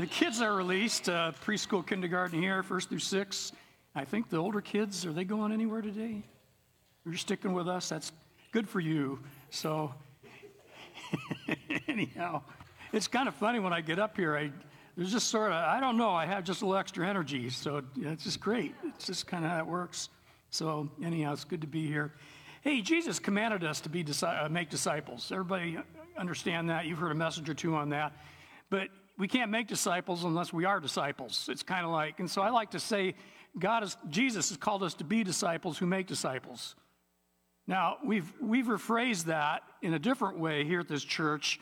the kids are released uh, preschool, kindergarten here, first through six. I think the older kids are they going anywhere today? You're sticking with us. That's good for you. So, anyhow, it's kind of funny when I get up here. I there's just sort of I don't know. I have just a little extra energy, so it's just great. It's just kind of how it works. So, anyhow, it's good to be here. Hey, Jesus commanded us to be uh, make disciples. Everybody understand that? You've heard a message or two on that. But we can't make disciples unless we are disciples. It's kind of like, and so I like to say, God is, Jesus has called us to be disciples who make disciples. Now, we've, we've rephrased that in a different way here at this church,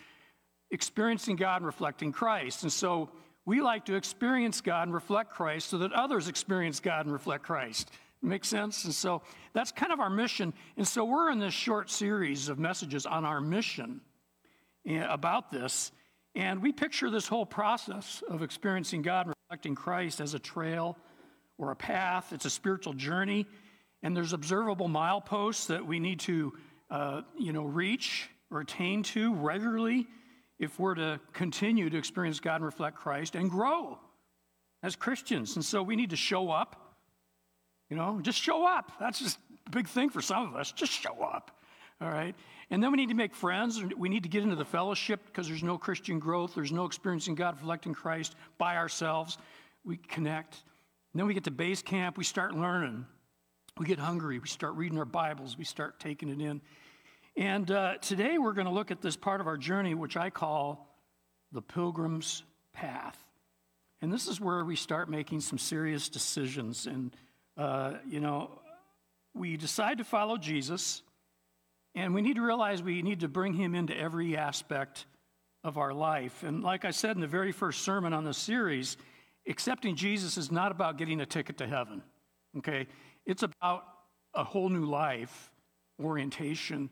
experiencing God and reflecting Christ. And so we like to experience God and reflect Christ so that others experience God and reflect Christ. Makes sense? And so that's kind of our mission. And so we're in this short series of messages on our mission eh, about this. And we picture this whole process of experiencing God and reflecting Christ as a trail or a path. It's a spiritual journey. And there's observable mileposts that we need to, uh, you know, reach or attain to regularly if we're to continue to experience God and reflect Christ and grow as Christians. And so we need to show up you know, just show up. That's just a big thing for some of us. Just show up. All right. And then we need to make friends. We need to get into the fellowship because there's no Christian growth. There's no experiencing God, reflecting Christ by ourselves. We connect. And then we get to base camp. We start learning. We get hungry. We start reading our Bibles. We start taking it in. And uh, today we're going to look at this part of our journey, which I call the pilgrim's path. And this is where we start making some serious decisions and uh, you know, we decide to follow Jesus, and we need to realize we need to bring him into every aspect of our life. And like I said in the very first sermon on this series, accepting Jesus is not about getting a ticket to heaven, okay? It's about a whole new life orientation,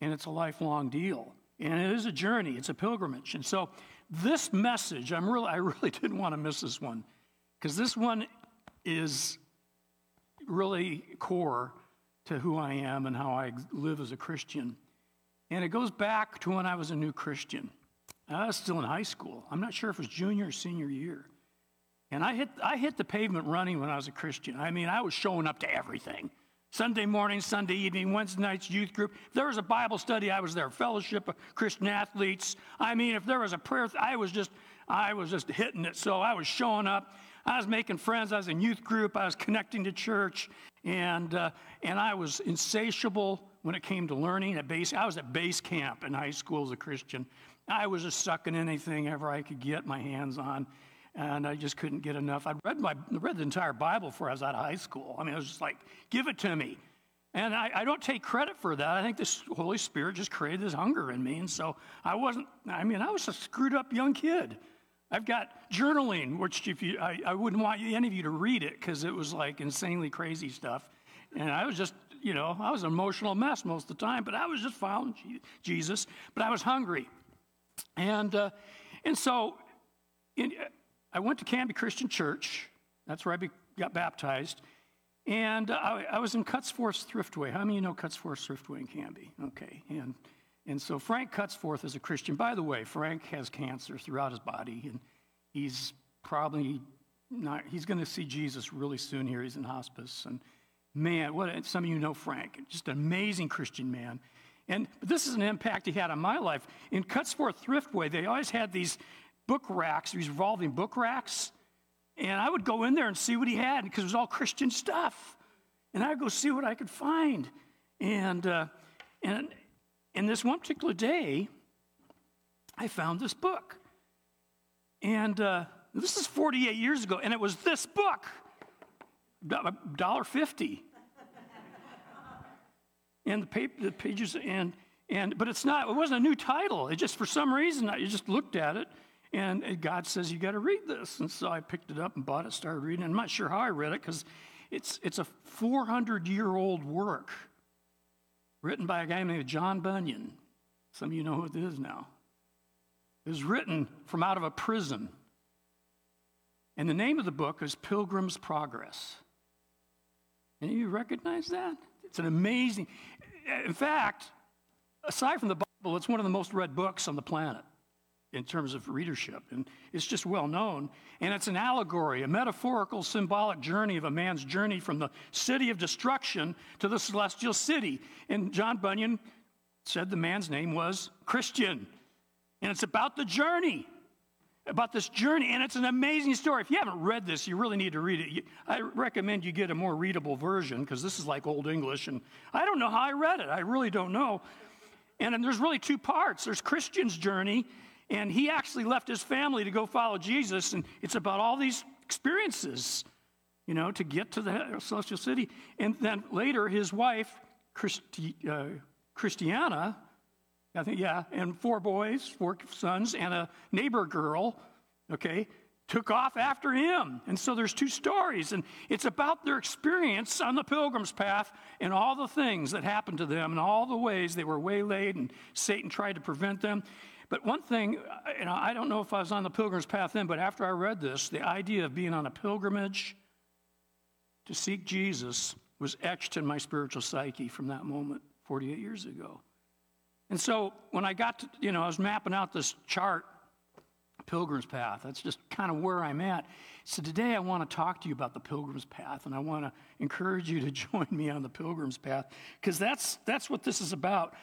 and it's a lifelong deal. And it is a journey, it's a pilgrimage. And so this message, I'm really, I really didn't want to miss this one, because this one is really core to who I am and how I live as a Christian. And it goes back to when I was a new Christian. I was still in high school. I'm not sure if it was junior or senior year. And I hit, I hit the pavement running when I was a Christian. I mean, I was showing up to everything. Sunday morning, Sunday evening, Wednesday nights, youth group. There was a Bible study, I was there. Fellowship of Christian athletes. I mean, if there was a prayer, I was just, I was just hitting it. So I was showing up. I was making friends. I was in youth group. I was connecting to church. And, uh, and I was insatiable when it came to learning at base. I was at base camp in high school as a Christian. I was just sucking anything ever I could get my hands on. And I just couldn't get enough. I read, my, read the entire Bible before I was out of high school. I mean, I was just like, give it to me. And I, I, don't take credit for that. I think the Holy Spirit just created this hunger in me. And so I wasn't, I mean, I was a screwed up young kid. I've got journaling, which if you, I, I wouldn't want any of you to read it because it was like insanely crazy stuff. And I was just, you know, I was an emotional mess most of the time, but I was just following Jesus. But I was hungry. And, uh, and so in, I went to Canby Christian Church. That's where I be, got baptized. And I, I, was in Cutsforth Thriftway. How many of you know Cutsforth Thriftway in Canby? Okay. And and so Frank Cutsforth as a Christian. By the way, Frank has cancer throughout his body, and he's probably not, he's going to see Jesus really soon here. He's in hospice. And man, what some of you know Frank, just an amazing Christian man. And this is an impact he had on my life. In Cutsforth Thriftway, they always had these book racks, these revolving book racks. And I would go in there and see what he had because it was all Christian stuff. And I'd go see what I could find. And, uh, and and this one particular day, I found this book. And uh, this is 48 years ago, and it was this book, $1.50. and the, paper, the pages, and, and, but it's not, it wasn't a new title. It just, for some reason, I just looked at it, and God says, You got to read this. And so I picked it up and bought it, started reading. I'm not sure how I read it because it's, it's a 400 year old work written by a guy named John Bunyan. Some of you know who it is now. It was written from out of a prison. And the name of the book is Pilgrim's Progress. Any of you recognize that? It's an amazing. In fact, aside from the Bible, it's one of the most read books on the planet. In terms of readership. And it's just well known. And it's an allegory, a metaphorical, symbolic journey of a man's journey from the city of destruction to the celestial city. And John Bunyan said the man's name was Christian. And it's about the journey, about this journey. And it's an amazing story. If you haven't read this, you really need to read it. I recommend you get a more readable version because this is like Old English. And I don't know how I read it. I really don't know. And there's really two parts there's Christian's journey and he actually left his family to go follow Jesus. And it's about all these experiences, you know, to get to the celestial city. And then later, his wife, Christi, uh, Christiana, I think, yeah, and four boys, four sons, and a neighbor girl, okay, took off after him. And so there's two stories, and it's about their experience on the pilgrim's path and all the things that happened to them and all the ways they were waylaid and Satan tried to prevent them. But one thing, uh, you know, I don't know if I was on the pilgrim's path then, but after I read this, the idea of being on a pilgrimage to seek Jesus was etched in my spiritual psyche from that moment 48 years ago. And so when I got to, you know, I was mapping out this chart, Pilgrim's Path. That's just kind of where I'm at. So today I want to talk to you about the Pilgrim's Path, and I want to encourage you to join me on the Pilgrim's Path because that's that's what this is about.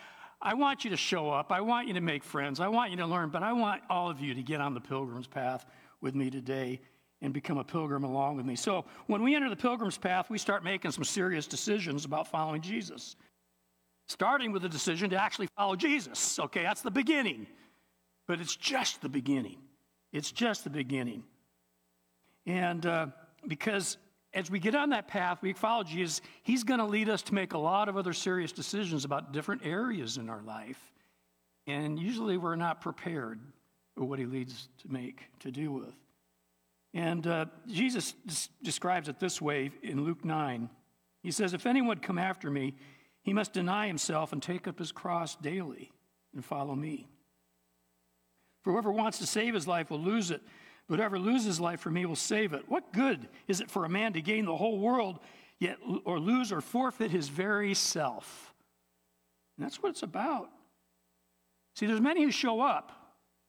I want you to show up. I want you to make friends. I want you to learn, but I want all of you to get on the pilgrim's path with me today and become a pilgrim along with me. So, when we enter the pilgrim's path, we start making some serious decisions about following Jesus. Starting with the decision to actually follow Jesus. Okay, that's the beginning. But it's just the beginning. It's just the beginning. And uh, because as we get on that path, we follow Jesus, He's going to lead us to make a lot of other serious decisions about different areas in our life. And usually we're not prepared for what He leads to make, to deal with. And uh, Jesus des- describes it this way in Luke 9. He says, If anyone come after me, he must deny himself and take up his cross daily and follow me. For whoever wants to save his life will lose it Whoever loses life for me will save it. What good is it for a man to gain the whole world, yet or lose or forfeit his very self? And that's what it's about. See, there's many who show up.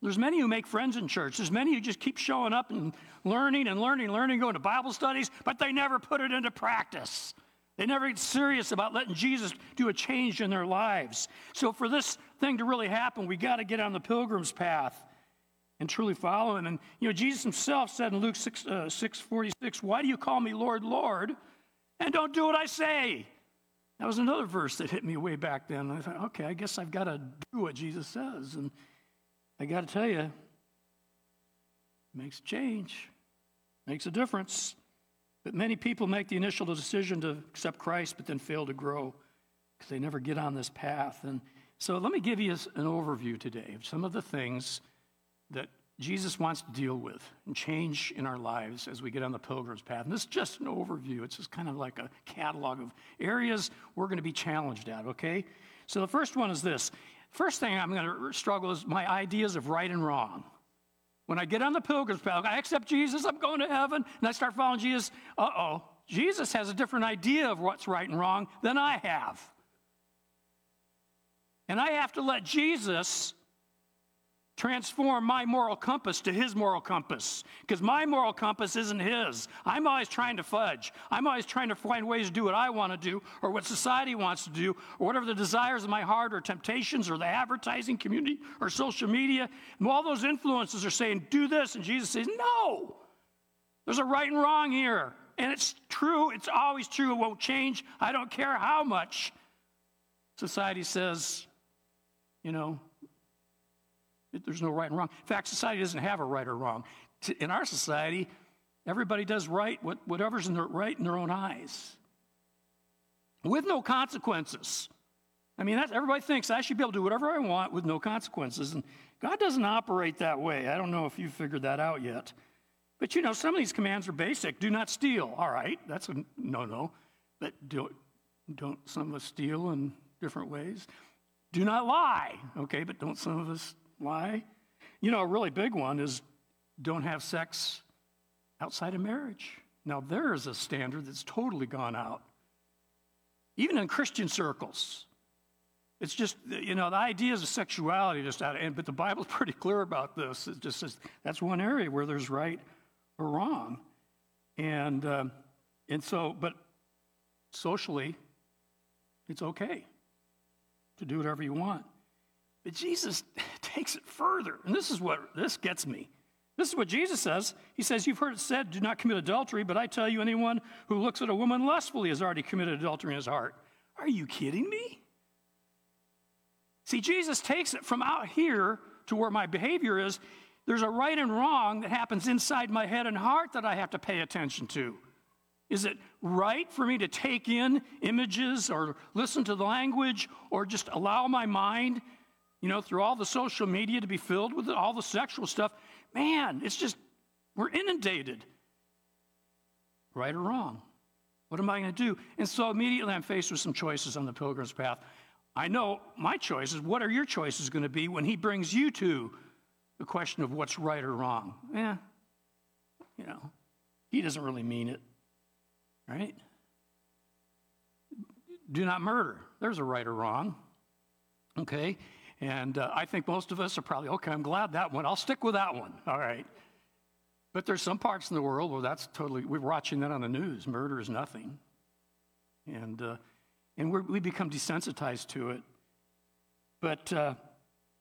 There's many who make friends in church. There's many who just keep showing up and learning and learning, learning, going to Bible studies, but they never put it into practice. They never get serious about letting Jesus do a change in their lives. So, for this thing to really happen, we got to get on the pilgrim's path and truly follow him. And, you know, Jesus himself said in Luke 6, uh, 6 46, Why do you call me Lord, Lord, and don't do what I say? That was another verse that hit me way back then. I thought, okay, I guess I've got to do what Jesus says. And I got to tell you, it makes a change, makes a difference. But many people make the initial decision to accept Christ, but then fail to grow because they never get on this path. And so let me give you an overview today of some of the things that Jesus wants to deal with and change in our lives as we get on the pilgrim's path. And this is just an overview. It's just kind of like a catalog of areas we're going to be challenged at, okay? So the first one is this. First thing I'm going to struggle is my ideas of right and wrong. When I get on the pilgrim's path, I accept Jesus, I'm going to heaven, and I start following Jesus. Uh oh, Jesus has a different idea of what's right and wrong than I have. And I have to let Jesus transform my moral compass to his moral compass because my moral compass isn't his. I'm always trying to fudge. I'm always trying to find ways to do what I want to do or what society wants to do or whatever the desires of my heart or temptations or the advertising community or social media. And all those influences are saying, do this. And Jesus says, no. There's a right and wrong here. And it's true. It's always true. It won't change. I don't care how much society says, you know, there's no right and wrong. In fact, society doesn't have a right or wrong. In our society, everybody does right whatever's in their right in their own eyes, with no consequences. I mean, everybody thinks I should be able to do whatever I want with no consequences, and God doesn't operate that way. I don't know if you've figured that out yet. But you know, some of these commands are basic. Do not steal. All right, that's a no-no. But do, don't some of us steal in different ways? Do not lie. Okay, but don't some of us lie. You know, a really big one is don't have sex outside of marriage. Now, there is a standard that's totally gone out, even in Christian circles. It's just, you know, the ideas of sexuality just out of, but the Bible's pretty clear about this. It just says that's one area where there's right or wrong. And, um, and so, but socially, it's okay to do whatever you want. But Jesus takes it further. And this is what this gets me. This is what Jesus says. He says, You've heard it said, do not commit adultery, but I tell you, anyone who looks at a woman lustfully has already committed adultery in his heart. Are you kidding me? See, Jesus takes it from out here to where my behavior is. There's a right and wrong that happens inside my head and heart that I have to pay attention to. Is it right for me to take in images or listen to the language or just allow my mind, you know, through all the social media to be filled with all the sexual stuff? Man, it's just, we're inundated. Right or wrong? What am I going to do? And so immediately I'm faced with some choices on the pilgrim's path. I know my choices. What are your choices going to be when he brings you to the question of what's right or wrong? Yeah, you know, he doesn't really mean it, right? Do not murder. There's a right or wrong, okay? And uh, I think most of us are probably, okay, I'm glad that one. I'll stick with that one, all right? But there's some parts in the world where that's totally, we're watching that on the news. Murder is nothing. And, uh, and we become desensitized to it. But, uh,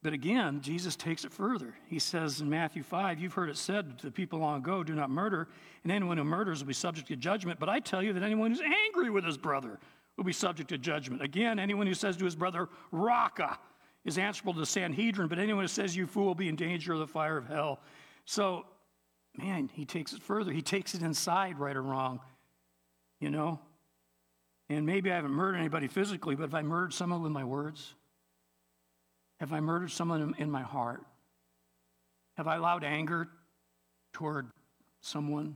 but again, Jesus takes it further. He says in Matthew 5, You've heard it said to the people long ago, Do not murder, and anyone who murders will be subject to judgment. But I tell you that anyone who's angry with his brother will be subject to judgment. Again, anyone who says to his brother, Raca, is answerable to the Sanhedrin, but anyone who says, You fool, will be in danger of the fire of hell. So, man, he takes it further. He takes it inside, right or wrong. You know? And maybe I haven't murdered anybody physically, but have I murdered someone with my words? Have I murdered someone in my heart? Have I allowed anger toward someone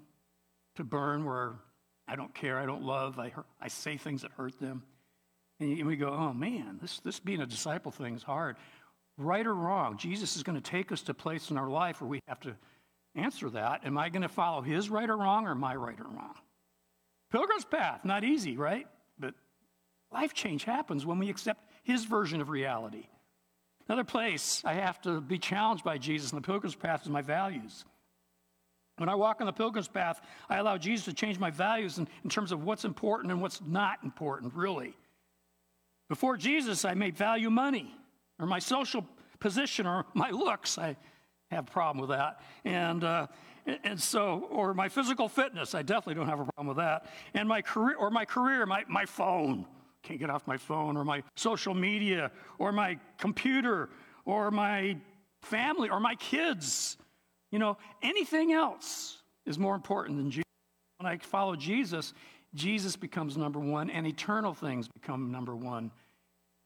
to burn where I don't care, I don't love, I, I say things that hurt them? And we go, oh man, this, this being a disciple thing is hard. Right or wrong, Jesus is going to take us to a place in our life where we have to answer that. Am I going to follow his right or wrong or my right or wrong? Pilgrim's path, not easy, right? But life change happens when we accept his version of reality. Another place I have to be challenged by Jesus in the pilgrim's path is my values. When I walk on the pilgrim's path, I allow Jesus to change my values in, in terms of what's important and what's not important, really. Before Jesus, I may value money or my social position or my looks. I have a problem with that. And, uh, and so, or my physical fitness, I definitely don't have a problem with that. And my career, or my career, my, my phone, can't get off my phone, or my social media, or my computer, or my family, or my kids. You know, anything else is more important than Jesus. When I follow Jesus, Jesus becomes number one, and eternal things become number one.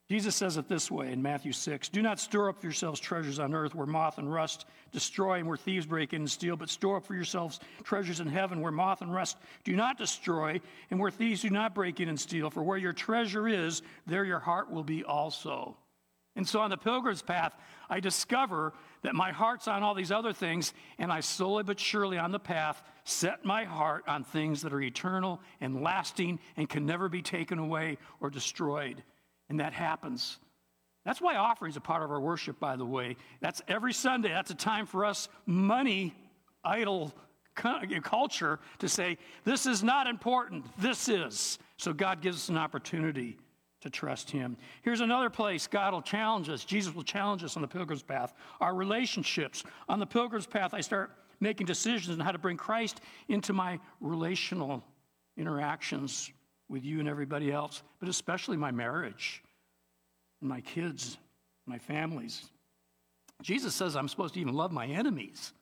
Jesus says it this way in Matthew 6 Do not store up for yourselves treasures on earth where moth and rust destroy and where thieves break in and steal, but store up for yourselves treasures in heaven where moth and rust do not destroy and where thieves do not break in and steal. For where your treasure is, there your heart will be also. And so on the pilgrim's path, I discover that my heart's on all these other things, and I slowly but surely on the path set my heart on things that are eternal and lasting and can never be taken away or destroyed. And that happens. That's why offerings are part of our worship, by the way. That's every Sunday. That's a time for us, money, idol culture, to say, this is not important. This is. So God gives us an opportunity to trust Him. Here's another place God will challenge us. Jesus will challenge us on the pilgrim's path. Our relationships. On the pilgrim's path, I start making decisions on how to bring Christ into my relational interactions with you and everybody else, but especially my marriage, my kids, my families. Jesus says I'm supposed to even love my enemies.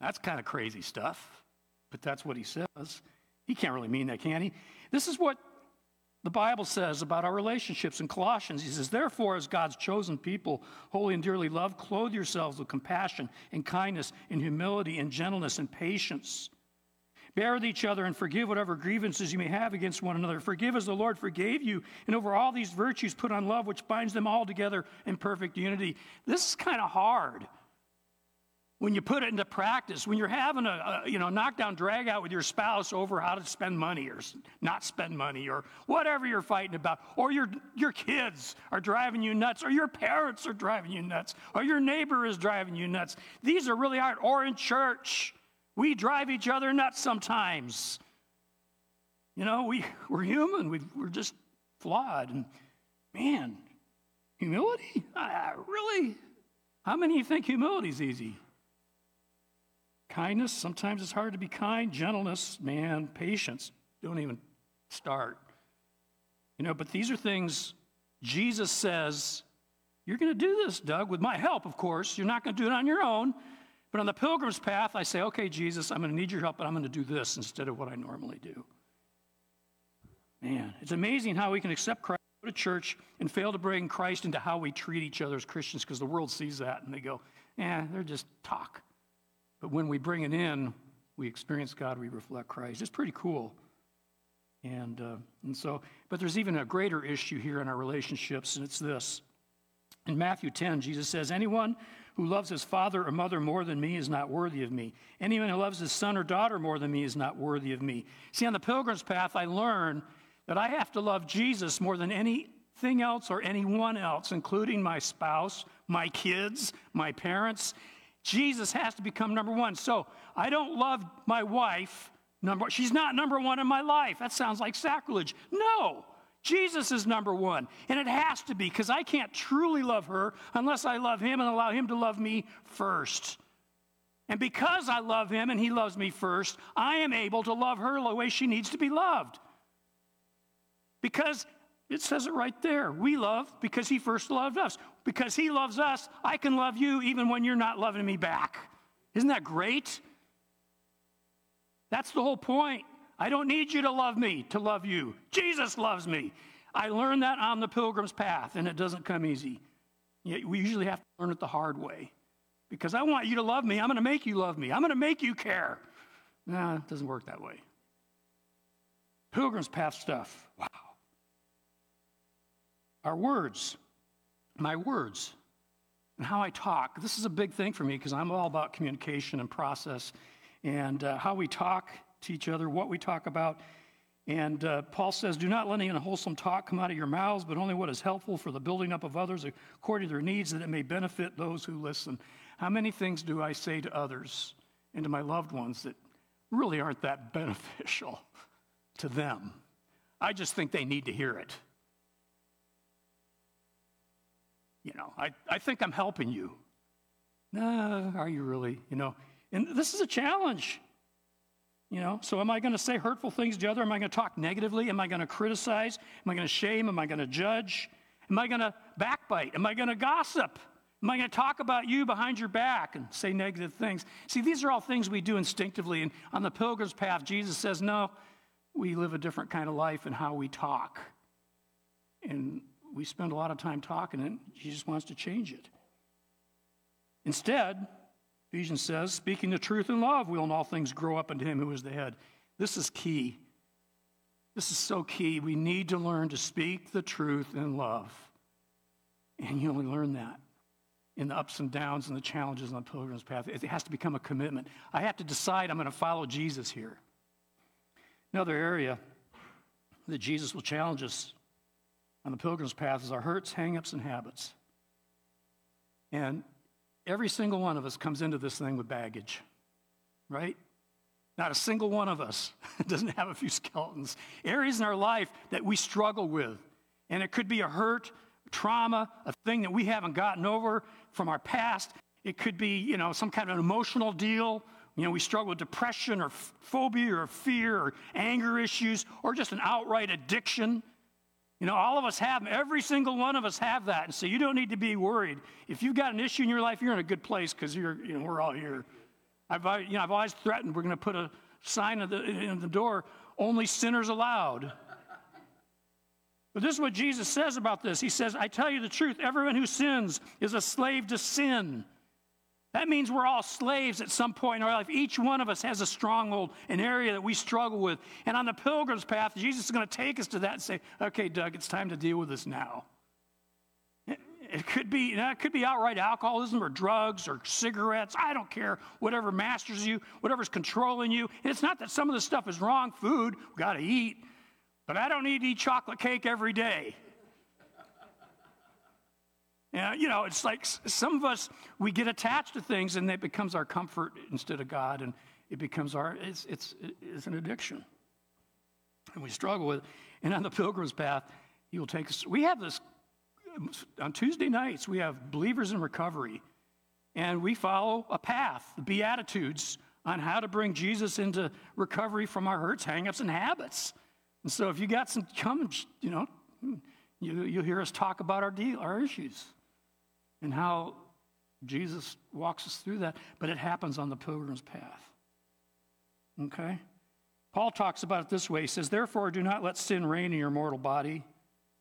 That's kind of crazy stuff, but that's what he says. He can't really mean that, can he? This is what the Bible says about our relationships in Colossians. He says, Therefore, as God's chosen people, holy and dearly loved, clothe yourselves with compassion and kindness and humility and gentleness and patience. Bear with each other and forgive whatever grievances you may have against one another. Forgive as the Lord forgave you. And over all these virtues, put on love, which binds them all together in perfect unity. This is kind of hard. When you put it into practice, when you're having a, a, you know knockdown drag out with your spouse over how to spend money or not spend money or whatever you're fighting about, or your your kids are driving you nuts, or your parents are driving you nuts, or your neighbor is driving you nuts. These are really hard. Or in church, we drive each other nuts sometimes. You know, we, we're human. we are just flawed. And man, humility? Uh, really? How many of you think humility is easy? Kindness, sometimes it's hard to be kind. Gentleness, man, patience, don't even start. You know, but these are things Jesus says, You're going to do this, Doug, with my help, of course. You're not going to do it on your own. But on the pilgrim's path, I say, Okay, Jesus, I'm going to need your help, but I'm going to do this instead of what I normally do. Man, it's amazing how we can accept Christ, go to church, and fail to bring Christ into how we treat each other as Christians because the world sees that and they go, eh, they're just talk. But when we bring it in, we experience God, we reflect Christ. It's pretty cool. And, uh, and so, but there's even a greater issue here in our relationships, and it's this. In Matthew 10, Jesus says, Anyone who loves his father or mother more than me is not worthy of me. Anyone who loves his son or daughter more than me is not worthy of me. See, on the pilgrim's path, I learn that I have to love Jesus more than anything else or anyone else, including my spouse, my kids, my parents. Jesus has to become number one. So I don't love my wife. Number, she's not number one in my life. That sounds like sacrilege. No, Jesus is number one. And it has to be because I can't truly love her unless I love him and allow him to love me first. And because I love him and he loves me first, I am able to love her the way she needs to be loved. Because it says it right there. We love because he first loved us. Because he loves us, I can love you even when you're not loving me back. Isn't that great? That's the whole point. I don't need you to love me to love you. Jesus loves me. I learned that on the pilgrim's path, and it doesn't come easy. Yet We usually have to learn it the hard way. Because I want you to love me, I'm going to make you love me. I'm going to make you care. No, it doesn't work that way. Pilgrim's path stuff. Wow. Our words, my words, and how I talk. This is a big thing for me because I'm all about communication and process and uh, how we talk to each other, what we talk about. And uh, Paul says, Do not let any unwholesome talk come out of your mouths, but only what is helpful for the building up of others according to their needs, that it may benefit those who listen. How many things do I say to others and to my loved ones that really aren't that beneficial to them? I just think they need to hear it. You know, I, I think I'm helping you. No, are you really? You know, and this is a challenge. You know, so am I going to say hurtful things to other? Am I going to talk negatively? Am I going to criticize? Am I going to shame? Am I going to judge? Am I going to backbite? Am I going to gossip? Am I going to talk about you behind your back and say negative things? See, these are all things we do instinctively. And on the pilgrim's path, Jesus says, no, we live a different kind of life in how we talk. And we spend a lot of time talking, and Jesus wants to change it. Instead, Ephesians says, speaking the truth in love, will in all things grow up into him who is the head. This is key. This is so key. We need to learn to speak the truth in love. And you only learn that in the ups and downs and the challenges on the pilgrim's path. It has to become a commitment. I have to decide I'm going to follow Jesus here. Another area that Jesus will challenge us on the pilgrim's path is our hurts, hangups, and habits. And every single one of us comes into this thing with baggage, right? Not a single one of us doesn't have a few skeletons. Areas in our life that we struggle with. And it could be a hurt, trauma, a thing that we haven't gotten over from our past. It could be, you know, some kind of an emotional deal. You know, we struggle with depression or phobia or fear or anger issues or just an outright addiction. You know, all of us have them. Every single one of us have that. And so you don't need to be worried. If you've got an issue in your life, you're in a good place because you're, you know, we're all here. I've, you know, I've always threatened we're going to put a sign in the, in the door, only sinners allowed. But this is what Jesus says about this. He says, I tell you the truth, everyone who sins is a slave to sin. That means we're all slaves at some point in our life. Each one of us has a stronghold, an area that we struggle with. And on the pilgrim's path, Jesus is going to take us to that and say, okay, Doug, it's time to deal with this now. it could be, you know, it could be outright alcoholism or drugs or cigarettes. I don't care. Whatever masters you, whatever's controlling you. And it's not that some of the stuff is wrong. Food, we got to eat. But I don't need to eat chocolate cake every day. Yeah, you know, it's like some of us, we get attached to things and it becomes our comfort instead of God, and it becomes our, it's, it's, it's an addiction. And we struggle with it. And on the pilgrim's path, he will take us. We have this, on Tuesday nights, we have believers in recovery, and we follow a path, the Beatitudes, on how to bring Jesus into recovery from our hurts, hangups, and habits. And so if you got some, come, you know, you, you'll hear us talk about our, deal, our issues and how Jesus walks us through that, but it happens on the pilgrim's path. Okay? Paul talks about it this way. He says, Therefore, do not let sin reign in your mortal body,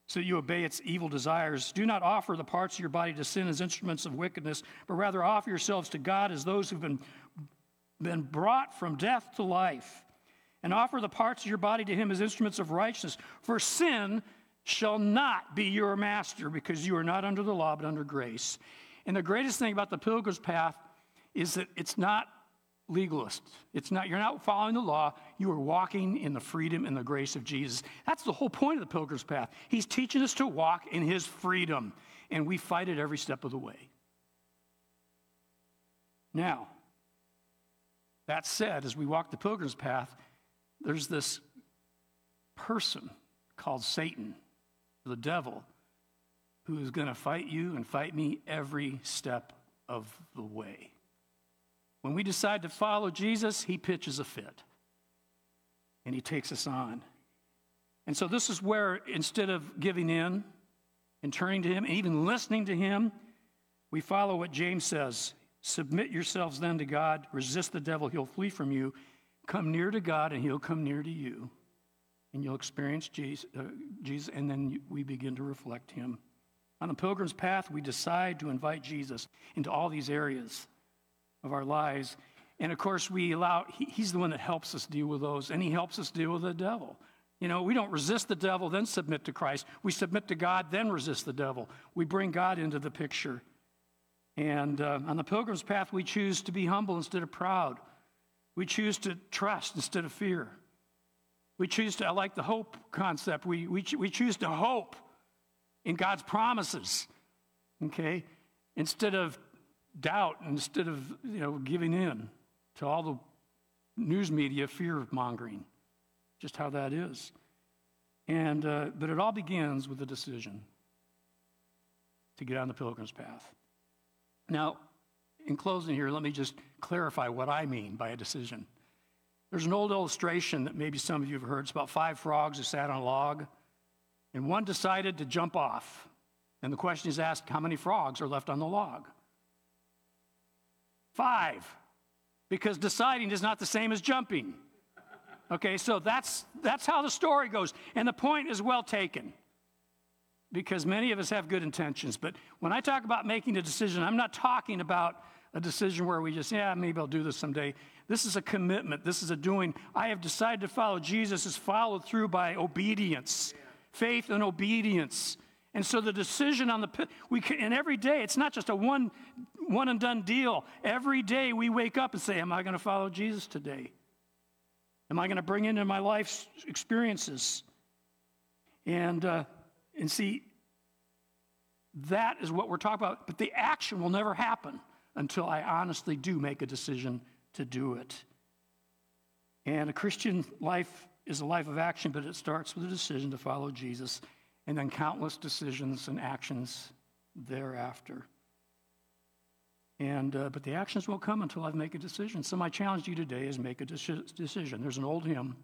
so that you obey its evil desires. Do not offer the parts of your body to sin as instruments of wickedness, but rather offer yourselves to God as those who've been, been brought from death to life. And offer the parts of your body to Him as instruments of righteousness. For sin shall not be your master because you are not under the law but under grace. And the greatest thing about the pilgrim's path is that it's not legalist. It's not you're not following the law, you are walking in the freedom and the grace of Jesus. That's the whole point of the pilgrim's path. He's teaching us to walk in his freedom, and we fight it every step of the way. Now, that said, as we walk the pilgrim's path, there's this person called Satan the devil who is going to fight you and fight me every step of the way. When we decide to follow Jesus, he pitches a fit and he takes us on. And so, this is where instead of giving in and turning to him and even listening to him, we follow what James says Submit yourselves then to God, resist the devil, he'll flee from you. Come near to God, and he'll come near to you and you'll experience Jesus, uh, Jesus, and then we begin to reflect Him. On the pilgrim's path, we decide to invite Jesus into all these areas of our lives. And of course, we allow, he, He's the one that helps us deal with those, and He helps us deal with the devil. You know, we don't resist the devil, then submit to Christ. We submit to God, then resist the devil. We bring God into the picture. And uh, on the pilgrim's path, we choose to be humble instead of proud. We choose to trust instead of fear. We choose to, I like the hope concept. We, we, we choose to hope in God's promises, okay, instead of doubt, instead of, you know, giving in to all the news media fear mongering, just how that is. And, uh, but it all begins with a decision to get on the pilgrim's path. Now, in closing here, let me just clarify what I mean by a decision. There's an old illustration that maybe some of you have heard. It's about five frogs that sat on a log, and one decided to jump off. And the question is asked how many frogs are left on the log? Five, because deciding is not the same as jumping. Okay, so that's, that's how the story goes. And the point is well taken because many of us have good intentions. But when I talk about making a decision, I'm not talking about a decision where we just, yeah, maybe I'll do this someday. This is a commitment. This is a doing. I have decided to follow Jesus is followed through by obedience, faith and obedience. And so the decision on the we can, and every day it's not just a one one and done deal. Every day we wake up and say, "Am I going to follow Jesus today? Am I going to bring into my life's experiences?" And uh, and see, that is what we're talking about. But the action will never happen until I honestly do make a decision to do it. And a Christian life is a life of action, but it starts with a decision to follow Jesus and then countless decisions and actions thereafter. And, uh, but the actions won't come until I make a decision. So my challenge to you today is make a deci- decision. There's an old hymn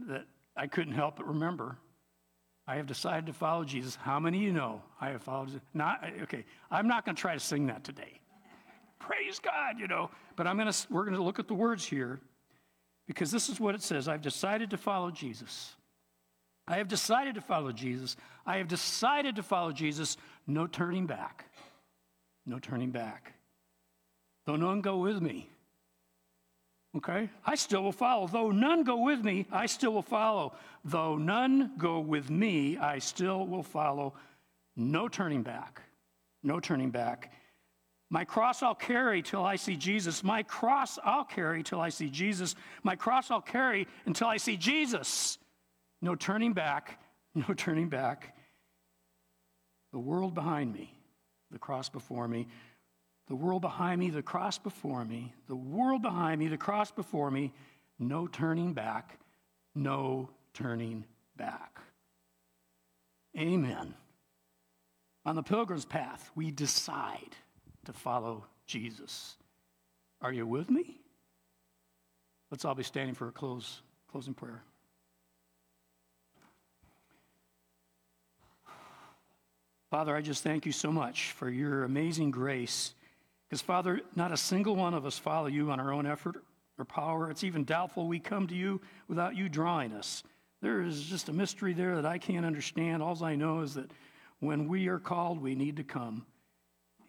that I couldn't help but remember. I have decided to follow Jesus. How many of you know I have followed? Not okay. I'm not going to try to sing that today. Praise God, you know. But I'm going to. We're going to look at the words here, because this is what it says. I've decided to follow Jesus. I have decided to follow Jesus. I have decided to follow Jesus. No turning back. No turning back. Though none go with me, Okay? I still will follow. Though none go with me, I still will follow. Though none go with me, I still will follow. no turning back. No turning back. My cross I'll carry till I see Jesus. My cross I'll carry till I see Jesus. My cross I'll carry until I see Jesus. No turning back, no turning back. The world behind me, the cross before me. The world behind me, the cross before me. The world behind me, the cross before me. No turning back, no turning back. Amen. On the pilgrim's path, we decide to follow Jesus. Are you with me? Let's all be standing for a close, closing prayer. Father, I just thank you so much for your amazing grace. Because, Father, not a single one of us follow you on our own effort or power. It's even doubtful we come to you without you drawing us. There is just a mystery there that I can't understand. All I know is that when we are called, we need to come.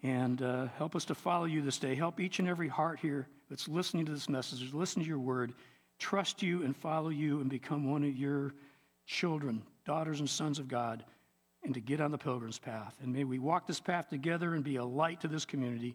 And uh, help us to follow you this day. Help each and every heart here that's listening to this message, listen to your word, trust you and follow you and become one of your children, daughters and sons of God, and to get on the pilgrim's path. And may we walk this path together and be a light to this community.